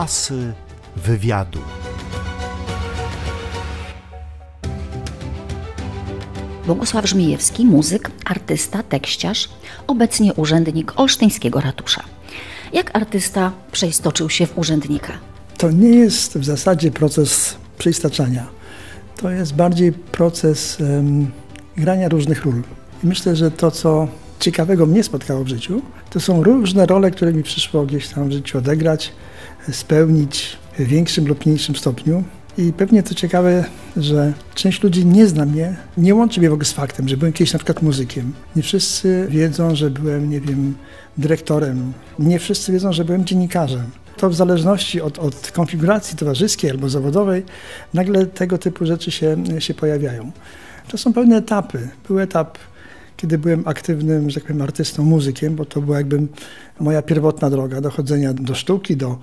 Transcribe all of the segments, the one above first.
Asy wywiadu. Bogusław Żmijewski, muzyk, artysta, tekściarz, obecnie urzędnik Olsztyńskiego Ratusza. Jak artysta przeistoczył się w urzędnika? To nie jest w zasadzie proces przeistaczania. To jest bardziej proces um, grania różnych ról. I myślę, że to, co ciekawego mnie spotkało w życiu, to są różne role, które mi przyszło gdzieś tam w życiu odegrać, spełnić w większym lub mniejszym stopniu. I pewnie to ciekawe, że część ludzi nie zna mnie, nie łączy mnie w ogóle z faktem, że byłem kiedyś na przykład muzykiem. Nie wszyscy wiedzą, że byłem, nie wiem, dyrektorem. Nie wszyscy wiedzą, że byłem dziennikarzem. To w zależności od, od konfiguracji towarzyskiej albo zawodowej, nagle tego typu rzeczy się, się pojawiają. To są pewne etapy. Był etap kiedy byłem aktywnym, że tak powiem, artystą, muzykiem, bo to była jakby moja pierwotna droga dochodzenia do sztuki, do,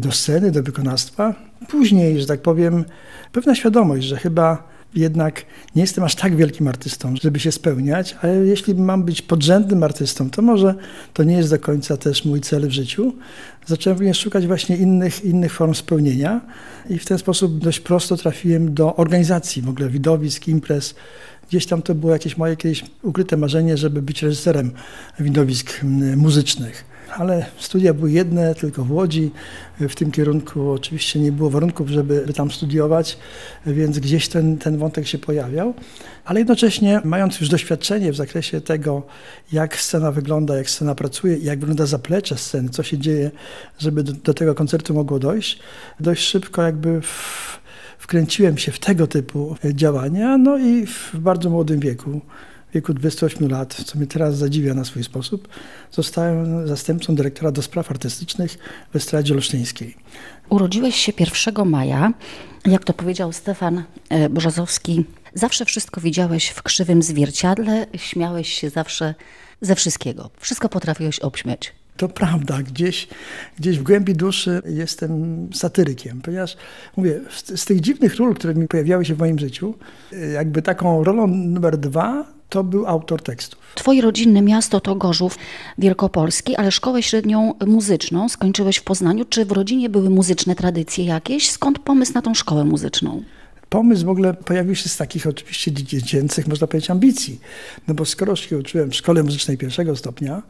do sceny, do wykonawstwa. Później, że tak powiem, pewna świadomość, że chyba jednak nie jestem aż tak wielkim artystą, żeby się spełniać, ale jeśli mam być podrzędnym artystą, to może to nie jest do końca też mój cel w życiu. Zacząłem również szukać właśnie innych, innych form spełnienia i w ten sposób dość prosto trafiłem do organizacji w ogóle widowisk, imprez, Gdzieś tam to było jakieś moje kiedyś ukryte marzenie, żeby być reżyserem widowisk muzycznych. Ale studia były jedne, tylko w Łodzi. W tym kierunku oczywiście nie było warunków, żeby tam studiować, więc gdzieś ten, ten wątek się pojawiał. Ale jednocześnie, mając już doświadczenie w zakresie tego, jak scena wygląda, jak scena pracuje, jak wygląda zaplecze sceny, co się dzieje, żeby do, do tego koncertu mogło dojść, dość szybko jakby w, wkręciłem się w tego typu działania, no i w bardzo młodym wieku, w wieku 28 lat, co mnie teraz zadziwia na swój sposób, zostałem zastępcą dyrektora do spraw artystycznych w Estradzie Olsztyńskiej. Urodziłeś się 1 maja, jak to powiedział Stefan e, Brzozowski, zawsze wszystko widziałeś w krzywym zwierciadle, śmiałeś się zawsze ze wszystkiego. Wszystko potrafiłeś obśmiać. To prawda, gdzieś, gdzieś w głębi duszy jestem satyrykiem, ponieważ mówię, z, tych dziwnych ról, które mi pojawiały się w moim życiu, jakby taką rolą numer dwa to był autor tekstów. Twoje rodzinne miasto to Gorzów Wielkopolski, ale szkołę średnią muzyczną skończyłeś w Poznaniu. Czy w rodzinie były muzyczne tradycje jakieś? Skąd pomysł na tą szkołę muzyczną? Pomysł w ogóle pojawił się z takich oczywiście dziecięcych, można powiedzieć, ambicji. No bo skoro się uczyłem w szkole muzycznej pierwszego stopnia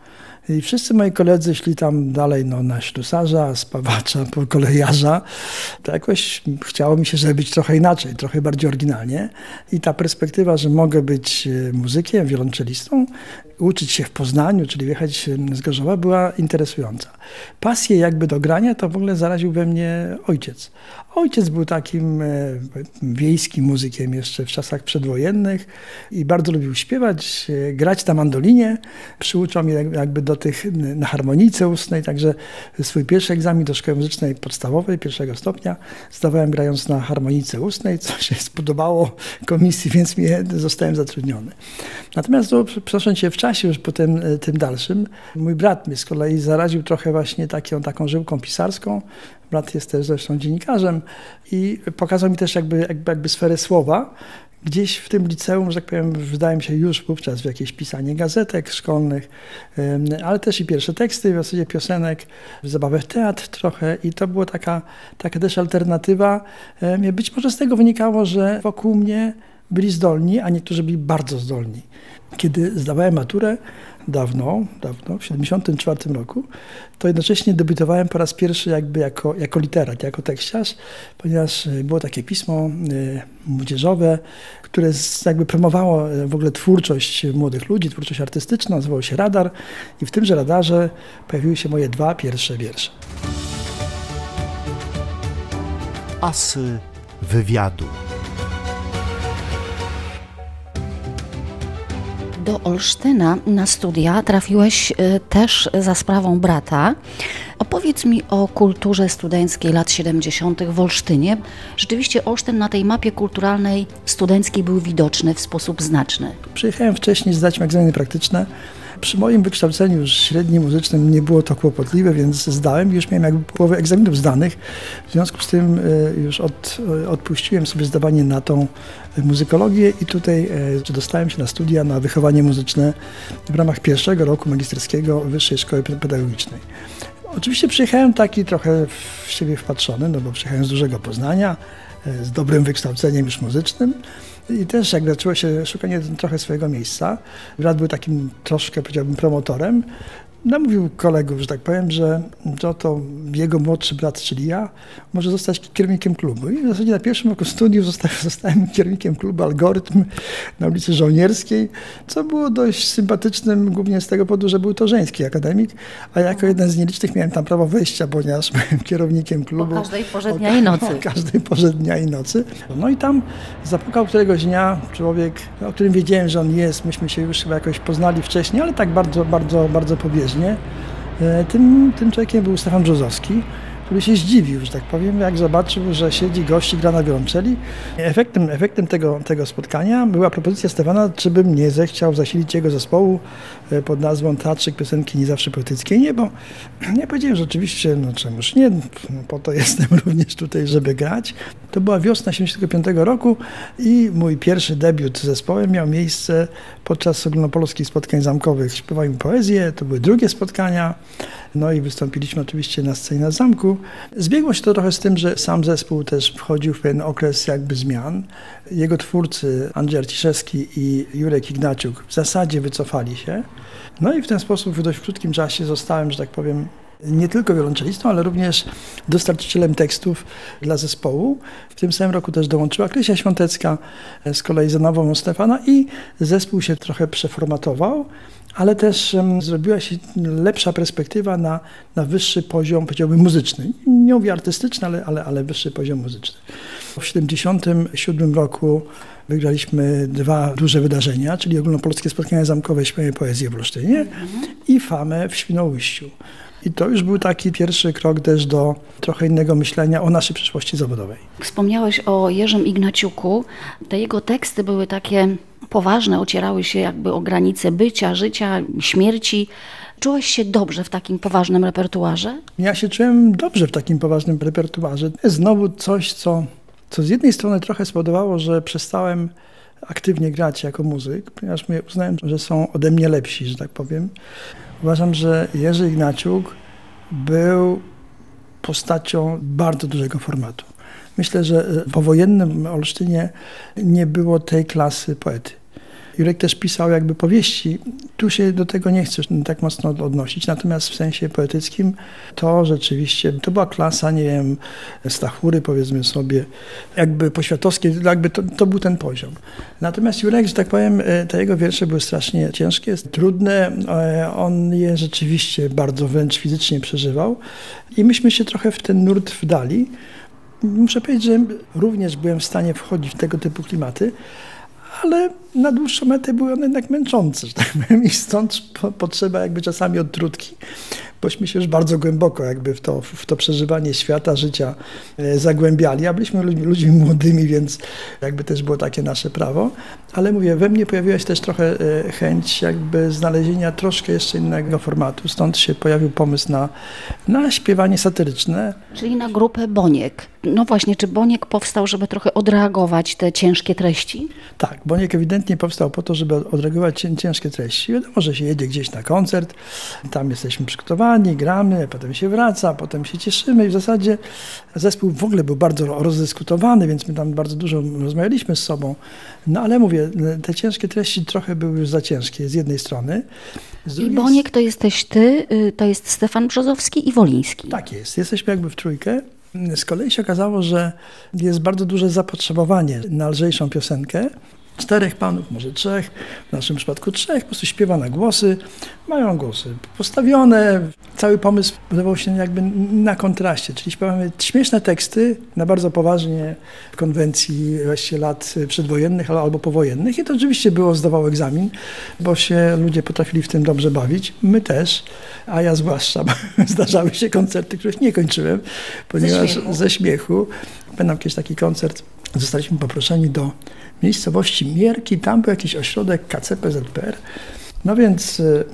i wszyscy moi koledzy szli tam dalej no, na ślusarza, spawacza, kolejarza, to jakoś chciało mi się, być trochę inaczej, trochę bardziej oryginalnie. I ta perspektywa, że mogę być e, muzykiem, wiolonczelistą, uczyć się w Poznaniu, czyli wjechać z Gorzowa, była interesująca. Pasję jakby do grania to w ogóle zaraził we mnie ojciec. Ojciec był takim e, wiejskim muzykiem jeszcze w czasach przedwojennych i bardzo lubił śpiewać, e, grać na mandolinie. Przyuczał mnie jakby do tych na harmonijce ustnej, także swój pierwszy egzamin do szkoły muzycznej podstawowej pierwszego stopnia zdawałem grając na harmonijce ustnej, co się spodobało komisji, więc mnie zostałem zatrudniony. Natomiast no, przenosząc się w czasie już potem e, tym dalszym, mój brat mnie z kolei zaraził trochę właśnie taką, taką żyłką pisarską. Brat jest też zresztą dziennikarzem i pokazał mi też jakby, jakby, jakby sferę słowa. Gdzieś w tym liceum, że tak powiem, wydaje mi się już wówczas w jakieś pisanie gazetek szkolnych, ale też i pierwsze teksty, w zasadzie piosenek, zabawę w teatr trochę i to była taka, taka też alternatywa. Być może z tego wynikało, że wokół mnie byli zdolni, a niektórzy byli bardzo zdolni. Kiedy zdawałem maturę, dawno, dawno, w 1974 roku, to jednocześnie debiutowałem po raz pierwszy jakby jako, jako literat, jako tekściarz, ponieważ e, było takie pismo y, młodzieżowe, które jakby promowało e, w ogóle twórczość młodych ludzi, twórczość artystyczną, nazywało się Radar i w tymże radarze pojawiły się moje dwa pierwsze wiersze. Asy wywiadu. Do Olsztyna na studia trafiłeś y, też za sprawą brata. Opowiedz mi o kulturze studenckiej lat 70. w Olsztynie. Rzeczywiście Olsztyn na tej mapie kulturalnej studenckiej był widoczny w sposób znaczny. Przyjechałem wcześniej zdać egzaminy praktyczne. Przy moim wykształceniu średnim muzycznym nie było to kłopotliwe, więc zdałem. Już miałem jakby połowę egzaminów zdanych. W związku z tym e, już od, e, odpuściłem sobie zdawanie na tą muzykologię i tutaj e, dostałem się na studia na wychowanie muzyczne w ramach pierwszego roku magisterskiego Wyższej Szkoły Pedagogicznej. Oczywiście przyjechałem taki trochę w siebie wpatrzony, no bo przyjechałem z dużego Poznania, e, z dobrym wykształceniem już muzycznym. I też jak zaczęło się szukanie trochę swojego miejsca, brat był takim troszkę, powiedziałbym, promotorem, namówił kolegów, że tak powiem, że to, to jego młodszy brat, czyli ja, może zostać kierownikiem klubu. I w zasadzie na pierwszym roku studiów zostałem, zostałem kierownikiem klubu Algorytm na ulicy Żołnierskiej, co było dość sympatycznym, głównie z tego powodu, że był to żeński akademik, a jako jeden z nielicznych miałem tam prawo wejścia, ponieważ byłem kierownikiem klubu. O każdej porze dnia i nocy. O każdej porze dnia i nocy. No i tam zapukał któregoś dnia człowiek, o którym wiedziałem, że on jest. Myśmy się już chyba jakoś poznali wcześniej, ale tak bardzo, bardzo, bardzo pobieżnie. E, tym, tym człowiekiem był Stefan Brzozowski, który się zdziwił, że tak powiem, jak zobaczył, że siedzi gości, gra na wiolonczeli. Efektem, efektem tego, tego spotkania była propozycja Stefana, czy bym nie zechciał zasilić jego zespołu e, pod nazwą Teatrzyk Piosenki Nie Zawsze Poetyckiej. Nie, bo ja powiedziałem, że oczywiście, no czemuż nie, po to jestem również tutaj, żeby grać. To była wiosna 75 roku i mój pierwszy debiut z zespołem miał miejsce podczas ogólnopolskich spotkań zamkowych. Śpiewałem poezję, to były drugie spotkania. No i wystąpiliśmy oczywiście na scenie na zamku. Zbiegło się to trochę z tym, że sam zespół też wchodził w pewien okres jakby zmian. Jego twórcy Andrzej Arciszewski i Jurek Ignaciuk w zasadzie wycofali się. No i w ten sposób w dość krótkim czasie zostałem, że tak powiem, nie tylko wiolonczelistą, ale również dostarczycielem tekstów dla zespołu. W tym samym roku też dołączyła Krysia Świątecka, z kolei za nową Stefana i zespół się trochę przeformatował ale też zrobiła się lepsza perspektywa na, na wyższy poziom, powiedziałbym, muzyczny. Nie mówię artystyczny, ale, ale, ale wyższy poziom muzyczny. W 1977 roku wygraliśmy dwa duże wydarzenia, czyli ogólnopolskie spotkania zamkowe Śpiewanie Poezji w Olsztynie i Famę w Świnoujściu. I to już był taki pierwszy krok też do trochę innego myślenia o naszej przyszłości zawodowej. Wspomniałeś o Jerzym Ignaciuku. Te jego teksty były takie poważne, ocierały się jakby o granice bycia, życia, śmierci. Czułeś się dobrze w takim poważnym repertuarze? Ja się czułem dobrze w takim poważnym repertuarze. To jest znowu coś, co, co z jednej strony trochę spowodowało, że przestałem aktywnie grać jako muzyk, ponieważ uznałem, że są ode mnie lepsi, że tak powiem. Uważam, że Jerzy Ignaciuk był postacią bardzo dużego formatu. Myślę, że w powojennym Olsztynie nie było tej klasy poety. Jurek też pisał jakby powieści. Tu się do tego nie chcesz tak mocno odnosić, natomiast w sensie poetyckim to rzeczywiście, to była klasa, nie wiem, Stachury powiedzmy sobie, jakby poświatowskie, jakby to, to był ten poziom. Natomiast Jurek, że tak powiem, e, te jego wiersze były strasznie ciężkie, trudne, e, on je rzeczywiście bardzo wręcz fizycznie przeżywał i myśmy się trochę w ten nurt wdali. Muszę powiedzieć, że również byłem w stanie wchodzić w tego typu klimaty, ale na dłuższą metę były one jednak męczące, że tak powiem, i stąd potrzeba jakby czasami odtrutki, bośmy się już bardzo głęboko jakby w to, w to przeżywanie świata, życia e, zagłębiali, a byliśmy ludźmi, ludźmi młodymi, więc jakby też było takie nasze prawo, ale mówię, we mnie pojawiła się też trochę e, chęć jakby znalezienia troszkę jeszcze innego formatu, stąd się pojawił pomysł na, na śpiewanie satyryczne. Czyli na grupę Boniek. No właśnie, czy Boniek powstał, żeby trochę odreagować te ciężkie treści? Tak, Boniek ewidentnie powstał po to, żeby odreagować ciężkie treści. Wiadomo, że się jedzie gdzieś na koncert, tam jesteśmy przygotowani, gramy, potem się wraca, potem się cieszymy i w zasadzie zespół w ogóle był bardzo rozdyskutowany, więc my tam bardzo dużo rozmawialiśmy z sobą. No ale mówię, te ciężkie treści trochę były już za ciężkie z jednej strony. Z I Boniek to jesteś ty, y, to jest Stefan Brzozowski i Woliński. Tak jest, jesteśmy jakby w trójkę. Z kolei się okazało, że jest bardzo duże zapotrzebowanie na lżejszą piosenkę czterech panów, może trzech, w naszym przypadku trzech, po prostu śpiewa na głosy, mają głosy postawione. Cały pomysł budował się jakby na kontraście, czyli śpiewamy śmieszne teksty na bardzo poważnie w konwencji właściwie lat przedwojennych albo powojennych i to oczywiście było, zdawał egzamin, bo się ludzie potrafili w tym dobrze bawić, my też, a ja zwłaszcza, zdarzały się koncerty, których nie kończyłem, ponieważ ze śmiechu, ze śmiechu pamiętam kiedyś taki koncert, zostaliśmy poproszeni do miejscowości Mierki, tam był jakiś ośrodek KCPZPR. No więc e,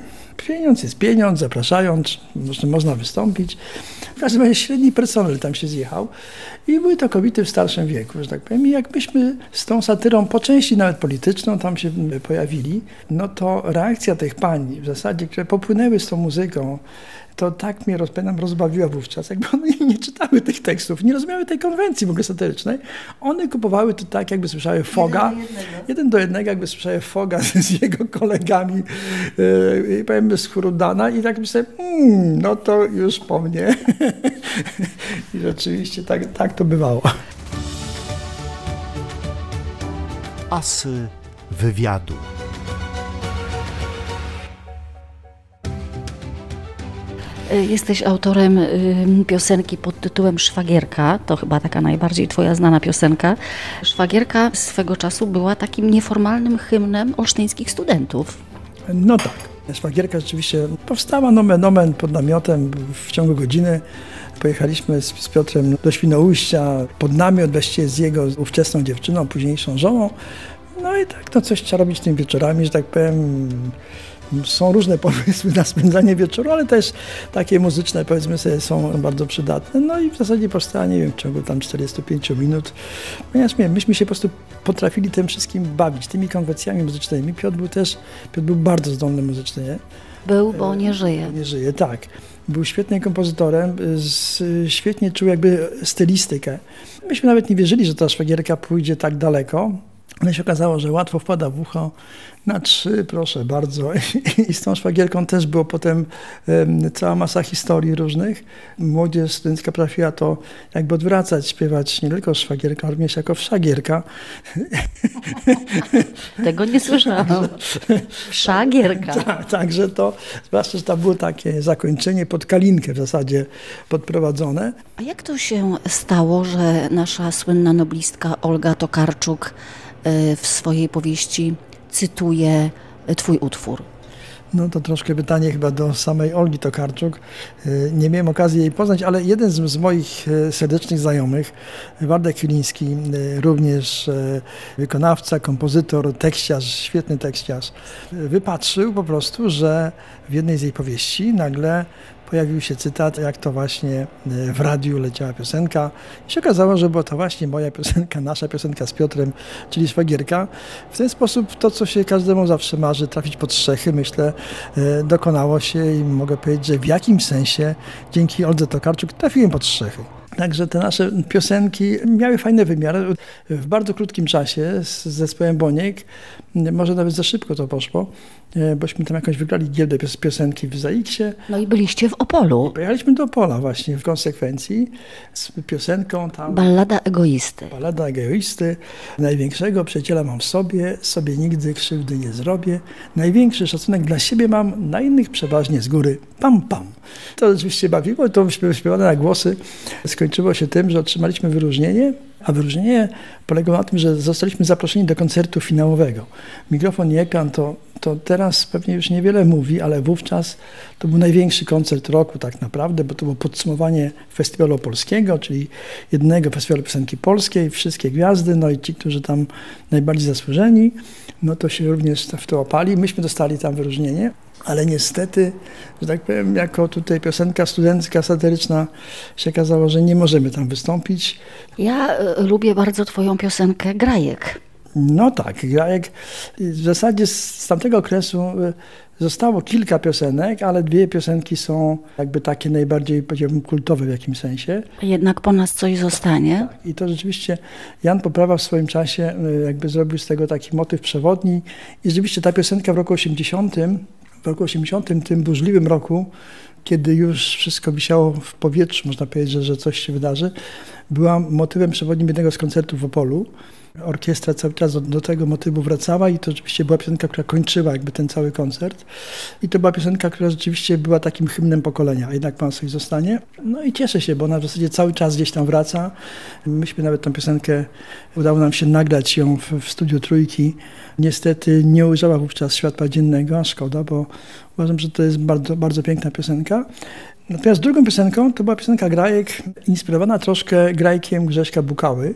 pieniądz jest pieniądz, zapraszają, można wystąpić. W każdym razie średni personel tam się zjechał i były to kobiety w starszym wieku, że tak powiem. I jakbyśmy z tą satyrą, po części nawet polityczną, tam się pojawili, no to reakcja tych pań w zasadzie, które popłynęły z tą muzyką, to tak mnie rozpędam, rozbawiła wówczas, jakby one nie, czytały tych tekstów, nie rozumiały tej konwencji w ogóle satyrycznej. One kupowały to tak, jakby słyszały Foga, jeden do, jeden do jednego, jakby słyszały Foga z, jego kolegami, yy, powiem z Hurudana i tak myślę, hmm, no to już po mnie. I rzeczywiście tak, tak to bywało. Asy wywiadu. Jesteś autorem y, piosenki pod tytułem Szwagierka. To chyba taka najbardziej twoja znana piosenka. Szwagierka swego czasu była takim nieformalnym hymnem olsztyńskich studentów. No tak. Szwagierka rzeczywiście powstała nomen omen pod namiotem w ciągu godziny. Pojechaliśmy z, z Piotrem do Świnoujścia pod namiot, właściwie z jego ówczesną dziewczyną, późniejszą żoną. No i tak, no coś trzeba robić tymi wieczorami, że tak powiem. Są różne pomysły na spędzanie wieczoru, ale też takie muzyczne, powiedzmy sobie, są bardzo przydatne. No i w zasadzie powstała, nie wiem, w ciągu tam 45 minut. Ponieważ nie, myśmy się po prostu potrafili tym wszystkim bawić, tymi konwencjami muzycznymi. Piotr był też, Piotr był bardzo zdolny muzycznie. Nie? Był, bo nie żyje. Nie żyje, tak. Był świetnym kompozytorem, świetnie czuł jakby stylistykę. Myśmy nawet nie wierzyli, że ta szwagierka pójdzie tak daleko, ale się okazało, że łatwo wpada w ucho. Na trzy, proszę bardzo. I z tą szwagierką też było potem cała masa historii różnych. Młodzież studencka trafiła to jakby odwracać, śpiewać nie tylko szwagierka, ale również jako wszagierka. Tego nie słyszałam. Wszagierka. Tak, także to, zwłaszcza, że to było takie zakończenie pod kalinkę w zasadzie podprowadzone. A jak to się stało, że nasza słynna noblistka Olga Tokarczuk w swojej powieści cytuje Twój utwór. No to troszkę pytanie chyba do samej Olgi Tokarczuk. Nie miałem okazji jej poznać, ale jeden z, moich serdecznych znajomych, Wardek Chwiliński, również wykonawca, kompozytor, tekściarz, świetny tekściarz, wypatrzył po prostu, że w jednej z jej powieści nagle pojawił się cytat, jak to właśnie e, w radiu leciała piosenka. I się okazało, że była to właśnie moja piosenka, nasza piosenka z Piotrem, czyli Szwagierka. W ten sposób to, co się każdemu zawsze marzy, trafić pod strzechy, myślę, e, dokonało się i mogę powiedzieć, że w jakimś sensie dzięki Oldze Tokarczuk trafiłem pod strzechy. Także te nasze piosenki miały fajny wymiar. W bardzo krótkim czasie z zespołem Boniek, może nawet za szybko to poszło, bośmy tam jakoś wygrali giełdę piosenki w Zaiksie. No i byliście w Opolu. Pojechaliśmy do Opola właśnie w konsekwencji z piosenką tam. Ballada egoisty. Ballada egoisty. Największego przyjaciela mam w sobie, sobie nigdy krzywdy nie zrobię. Największy szacunek dla siebie mam, na innych przeważnie z góry. Pam, pam. To oczywiście bawiło, to śpiewane na głosy. Skończyło się tym, że otrzymaliśmy wyróżnienie, a wyróżnienie polegało na tym, że zostaliśmy zaproszeni do koncertu finałowego. Mikrofon i ekran to, to teraz pewnie już niewiele mówi, ale wówczas to był największy koncert roku tak naprawdę, bo to było podsumowanie festiwalu polskiego, czyli jednego festiwalu piosenki polskiej, wszystkie gwiazdy, no i ci, którzy tam najbardziej zasłużeni, no to się również w to opali. Myśmy dostali tam wyróżnienie ale niestety, że tak powiem, jako tutaj piosenka studencka, satyryczna się okazało, że nie możemy tam wystąpić. Ja y, lubię bardzo twoją piosenkę Grajek. No tak, Grajek w zasadzie z tamtego okresu y, zostało kilka piosenek, ale dwie piosenki są jakby takie najbardziej, powiedziałbym, kultowe w jakimś sensie. Jednak po nas coś zostanie. I to rzeczywiście Jan Poprawa w swoim czasie y, jakby zrobił z tego taki motyw przewodni i rzeczywiście ta piosenka w roku 80 w roku 80, tym burzliwym roku, kiedy już wszystko wisiało w powietrzu, można powiedzieć, że, że coś się wydarzy, była motywem przewodnim jednego z koncertów w Opolu. Orkiestra cały czas do, do, tego motywu wracała i to rzeczywiście była piosenka, która kończyła jakby ten cały koncert. I to była piosenka, która rzeczywiście była takim hymnem pokolenia, jednak Pan sobie zostanie. No i cieszę się, bo ona w zasadzie cały czas gdzieś tam wraca. Myśmy nawet tę piosenkę, udało nam się nagrać ją w, w studiu Trójki. Niestety nie ujrzała wówczas światła dziennego, a szkoda, bo uważam, że to jest bardzo, bardzo piękna piosenka. Natomiast drugą piosenką to była piosenka Grajek, inspirowana troszkę Grajkiem Grześka Bukały.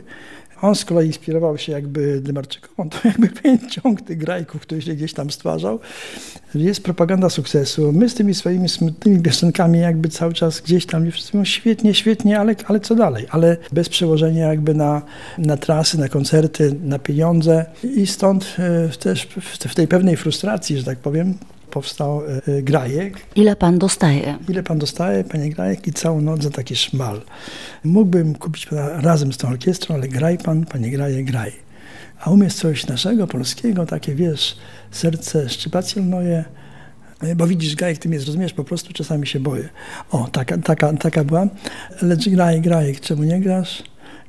On z kolei inspirował się jakby Demarczykową, to jakby ciąg tych grajków, który się gdzieś tam stwarzał. Jest propaganda sukcesu. My z tymi swoimi smutnymi piosenkami jakby cały czas gdzieś tam wszyscy mówią świetnie, świetnie, ale, ale co dalej? Ale bez przełożenia jakby na, na trasy, na koncerty, na pieniądze i stąd też w tej pewnej frustracji, że tak powiem, powstał e, Grajek. Ile pan dostaje? Ile pan dostaje, panie Grajek, i całą noc za taki szmal. Mógłbym kupić pana razem z tą orkiestrą, ale graj pan, panie Grajek, graj. A umiesz coś naszego, polskiego, takie wiesz, serce szczypacje lnoje, bo widzisz, Grajek, ty mnie zrozumiesz, po prostu czasami się boję. O, taka, taka, taka była. Lecz graj, Grajek, czemu nie grasz?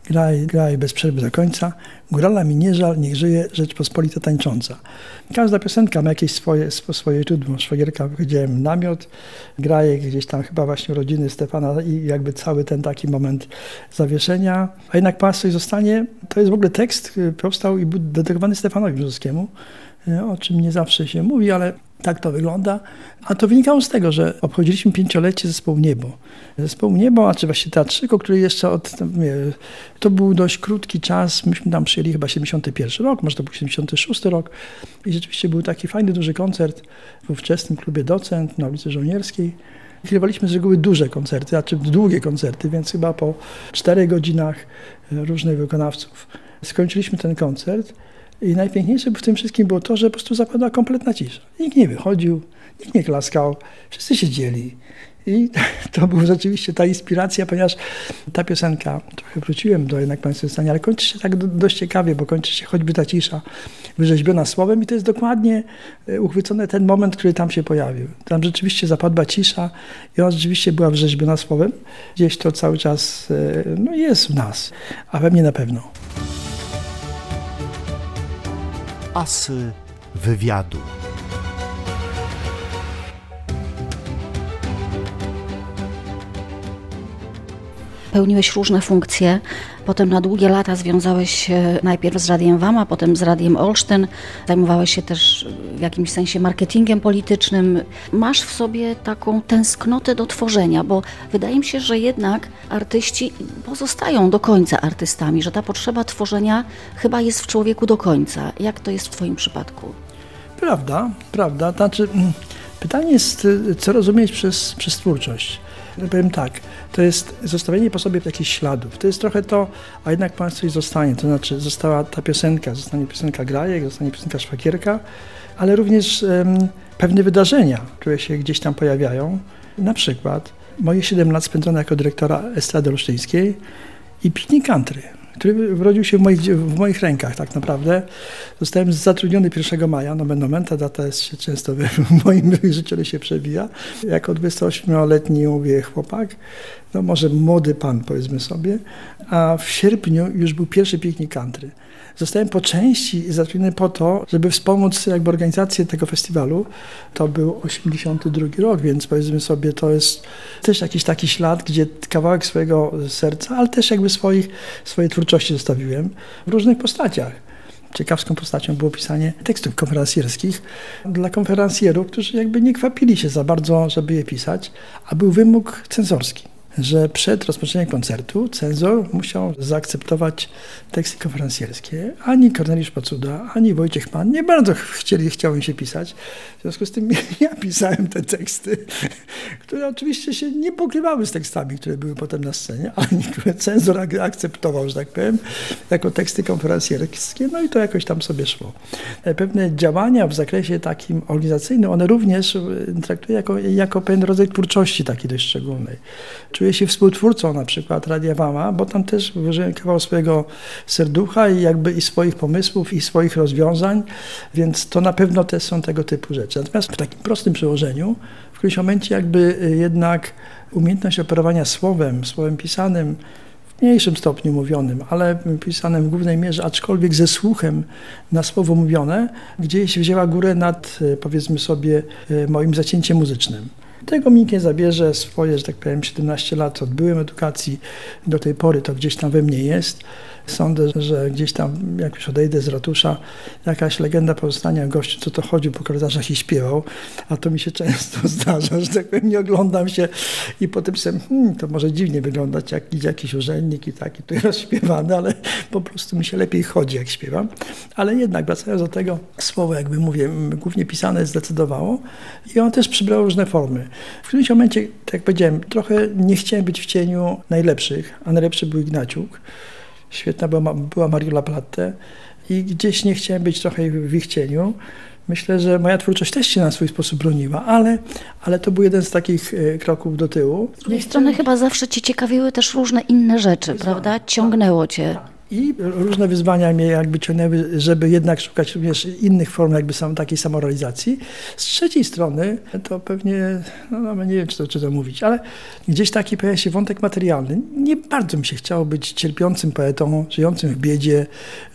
Graj, graj bez przerwy do końca. Górala mi nie żal, niech żyje Rzeczpospolita tańcząca. Każda piosenka ma jakieś swoje, swoje źródło. Szwagierka powiedziałem namiot, graje gdzieś tam chyba właśnie rodziny Stefana i jakby cały ten taki moment zawieszenia. A jednak Państwo zostanie, to jest w ogóle tekst, powstał i był dedykowany Stefanowi Brzozowskiemu, o czym nie zawsze się mówi, ale tak to wygląda. A to wynikało z tego, że obchodziliśmy pięciolecie zespołu Niebo. Zespołu Niebo, a czy właściwie teatrzyku, który jeszcze od... To był dość krótki czas. Myśmy tam przyjęli chyba 71 rok, może to był 76 rok. I rzeczywiście był taki fajny, duży koncert w ówczesnym klubie Docent na ulicy Żołnierskiej. Kierowaliśmy z reguły duże koncerty, a czy długie koncerty, więc chyba po czterech godzinach różnych wykonawców skończyliśmy ten koncert. I najpiękniejsze w tym wszystkim było to, że po prostu zapadła kompletna cisza. Nikt nie wychodził, nikt nie klaskał, wszyscy siedzieli. I to była rzeczywiście ta inspiracja, ponieważ ta piosenka, trochę wróciłem do jednak Państwa stanie, ale kończy się tak dość ciekawie, bo kończy się choćby ta cisza wyrzeźbiona słowem i to jest dokładnie e, uchwycony ten moment, który tam się pojawił. Tam rzeczywiście zapadła cisza i ona rzeczywiście była wyrzeźbiona słowem. Gdzieś to cały czas e, no, jest w nas, a we mnie na pewno. Asy wywiadu. Pełniłeś różne funkcje. Potem na długie lata związałeś się najpierw z Radiem WAM, a potem z Radiem Olsztyn. Zajmowałeś się też w jakimś sensie marketingiem politycznym. Masz w sobie taką tęsknotę do tworzenia, bo wydaje mi się, że jednak artyści pozostają do końca artystami, że ta potrzeba tworzenia chyba jest w człowieku do końca. Jak to jest w Twoim przypadku? Prawda, prawda. Znaczy, mm, pytanie jest, y, co rozumieć przez, przez twórczość. Powiem tak, to jest zostawienie po sobie jakichś śladów. To jest trochę to, a jednak Pan coś zostanie. To znaczy została ta piosenka, zostanie piosenka Grajek, zostanie piosenka Szwakierka, ale również um, pewne wydarzenia, które się gdzieś tam pojawiają. Na przykład moje 7 lat spędzone jako dyrektora Estrady Olsztyńskiej i piknik country który urodził się w moich, w moich rękach tak naprawdę. Zostałem zatrudniony 1 maja, no nomen, ta data jest się często w moim życiu się przebija, jako 28-letni mówię chłopak, no może młody pan powiedzmy sobie, a w sierpniu już był pierwszy piknik country. Zostałem po części zatrudniony po to, żeby wspomóc jakby organizację tego festiwalu. To był 82 rok, więc powiedzmy sobie, to jest też jakiś taki ślad, gdzie kawałek swojego serca, ale też jakby swoich, swojej twórczości zostawiłem w różnych postaciach. Ciekawską postacią było pisanie tekstów konferencjerskich dla konferencjerów, którzy jakby nie kwapili się za bardzo, żeby je pisać, a był wymóg cenzorski że przed rozpoczęciem koncertu cenzor musiał zaakceptować teksty konferencjerskie. Ani Korneliusz Pacuda, ani Wojciech Pan nie bardzo chcieli, chciały się pisać. W związku z tym ja pisałem te teksty, które oczywiście się nie pokrywały z tekstami, które były potem na scenie, ale niektóre cenzor akceptował, że tak powiem, jako teksty konferencjerskie, no i to jakoś tam sobie szło. E, pewne działania w zakresie takim organizacyjnym, one również e, traktuję jako, jako pewien rodzaj twórczości takiej dość szczególnej czuję się współtwórcą na przykład Radia Wama, bo tam też wyłożyłem kawał swojego serducha i jakby i swoich pomysłów i swoich rozwiązań, więc to na pewno też są tego typu rzeczy. Natomiast w takim prostym przełożeniu w którymś momencie jakby y, jednak umiejętność operowania słowem, słowem pisanym, w mniejszym stopniu mówionym, ale pisanym w głównej mierze, aczkolwiek ze słuchem na słowo mówione, gdzieś wzięła górę nad, y, powiedzmy sobie, y, moim zacięciem muzycznym. Tego mi nie zabierze swoje, że tak powiem, 17 lat odbyłem edukacji. Do tej pory to gdzieś tam we mnie jest. Sądzę, że gdzieś tam, jak już odejdę z ratusza, jakaś legenda pozostania gościu, co to chodził po korytarzach i śpiewał, a to mi się często zdarza, że tak powiem, nie oglądam się i potem sobie, hmm, to może dziwnie wyglądać, jak idzie jakiś urzędnik i taki tu rozśpiewany, ale po prostu mi się lepiej chodzi, jak śpiewam. Ale jednak, wracając do tego, słowo, jakby mówię, głównie pisane zdecydowało i ono też przybrało różne formy. W którymś momencie, tak jak powiedziałem, trochę nie chciałem być w cieniu najlepszych, a najlepszy był Ignaciuk. Świetna była, była Mariola Platte i gdzieś nie chciałem być trochę w ich cieniu. Myślę, że moja twórczość też się na swój sposób broniła, ale, ale to był jeden z takich e, kroków do tyłu. Z drugiej strony chyba zawsze cię ciekawiły też różne inne rzeczy, prawda? Ciągnęło cię. I różne wyzwania mnie jakby ciągnęły, żeby jednak szukać również innych form jakby sam, takiej samorealizacji. Z trzeciej strony, to pewnie, no, no nie wiem czy to, czy to mówić, ale gdzieś taki pojawia się wątek materialny. Nie bardzo mi się chciało być cierpiącym poetą, żyjącym w biedzie,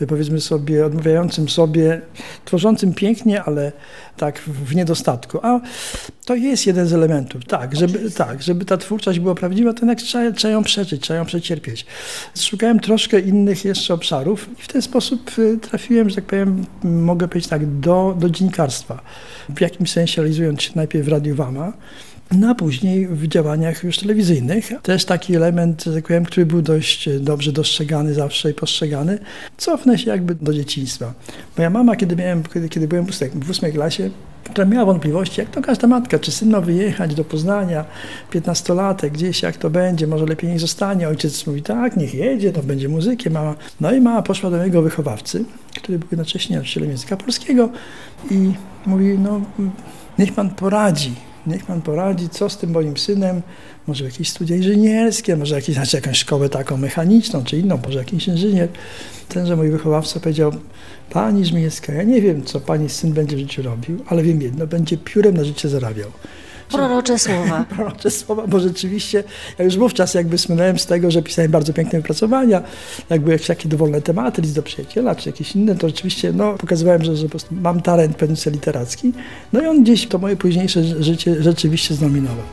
powiedzmy sobie, odmawiającym sobie, tworzącym pięknie, ale tak w niedostatku. A to jest jeden z elementów, tak, żeby, tak, żeby ta twórczość była prawdziwa, to jednak trzeba, trzeba ją przeżyć, trzeba ją przecierpieć. Szukałem troszkę innych jeszcze obszarów i w ten sposób y, trafiłem, że tak powiem, mogę powiedzieć tak, do, do dziennikarstwa. W jakimś sensie realizując się najpierw w Radiu Wama, no później w działaniach już telewizyjnych. Też taki element, tak powiem, który był dość dobrze dostrzegany zawsze i postrzegany. Cofnę się jakby do dzieciństwa. Moja mama, kiedy, miałem, kiedy, kiedy byłem w ósmej klasie, która miała wątpliwości, jak to każda matka, czy syn ma wyjechać do Poznania, 15-latek, gdzieś jak to będzie, może lepiej nie zostanie. Ojciec mówi, tak, niech jedzie, to będzie muzykiem. Mama. No i mama poszła do mojego wychowawcy, który był jednocześnie nauczycielem języka polskiego i mówi, no niech pan poradzi, niech pan poradzi, co z tym moim synem, może jakieś studia inżynierskie, może jakieś, znaczy jakąś szkołę taką mechaniczną, czy inną, może jakiś inżynier. Tenże mój wychowawca powiedział, pani Żmijewska, ja nie wiem, co pani syn będzie w życiu robił, ale wiem jedno, będzie piórem na życie zarabiał. Prorocze słowa. Prorocze słowa, bo rzeczywiście ja już wówczas jakby słynąłem z tego, że pisałem bardzo piękne wypracowania, jakby jakieś takie dowolne tematy, list do przyjaciela, czy jakieś inne, to rzeczywiście no, pokazywałem, że, że po prostu mam talent pewien literacki. No i on gdzieś to moje późniejsze życie rzeczywiście zdominował.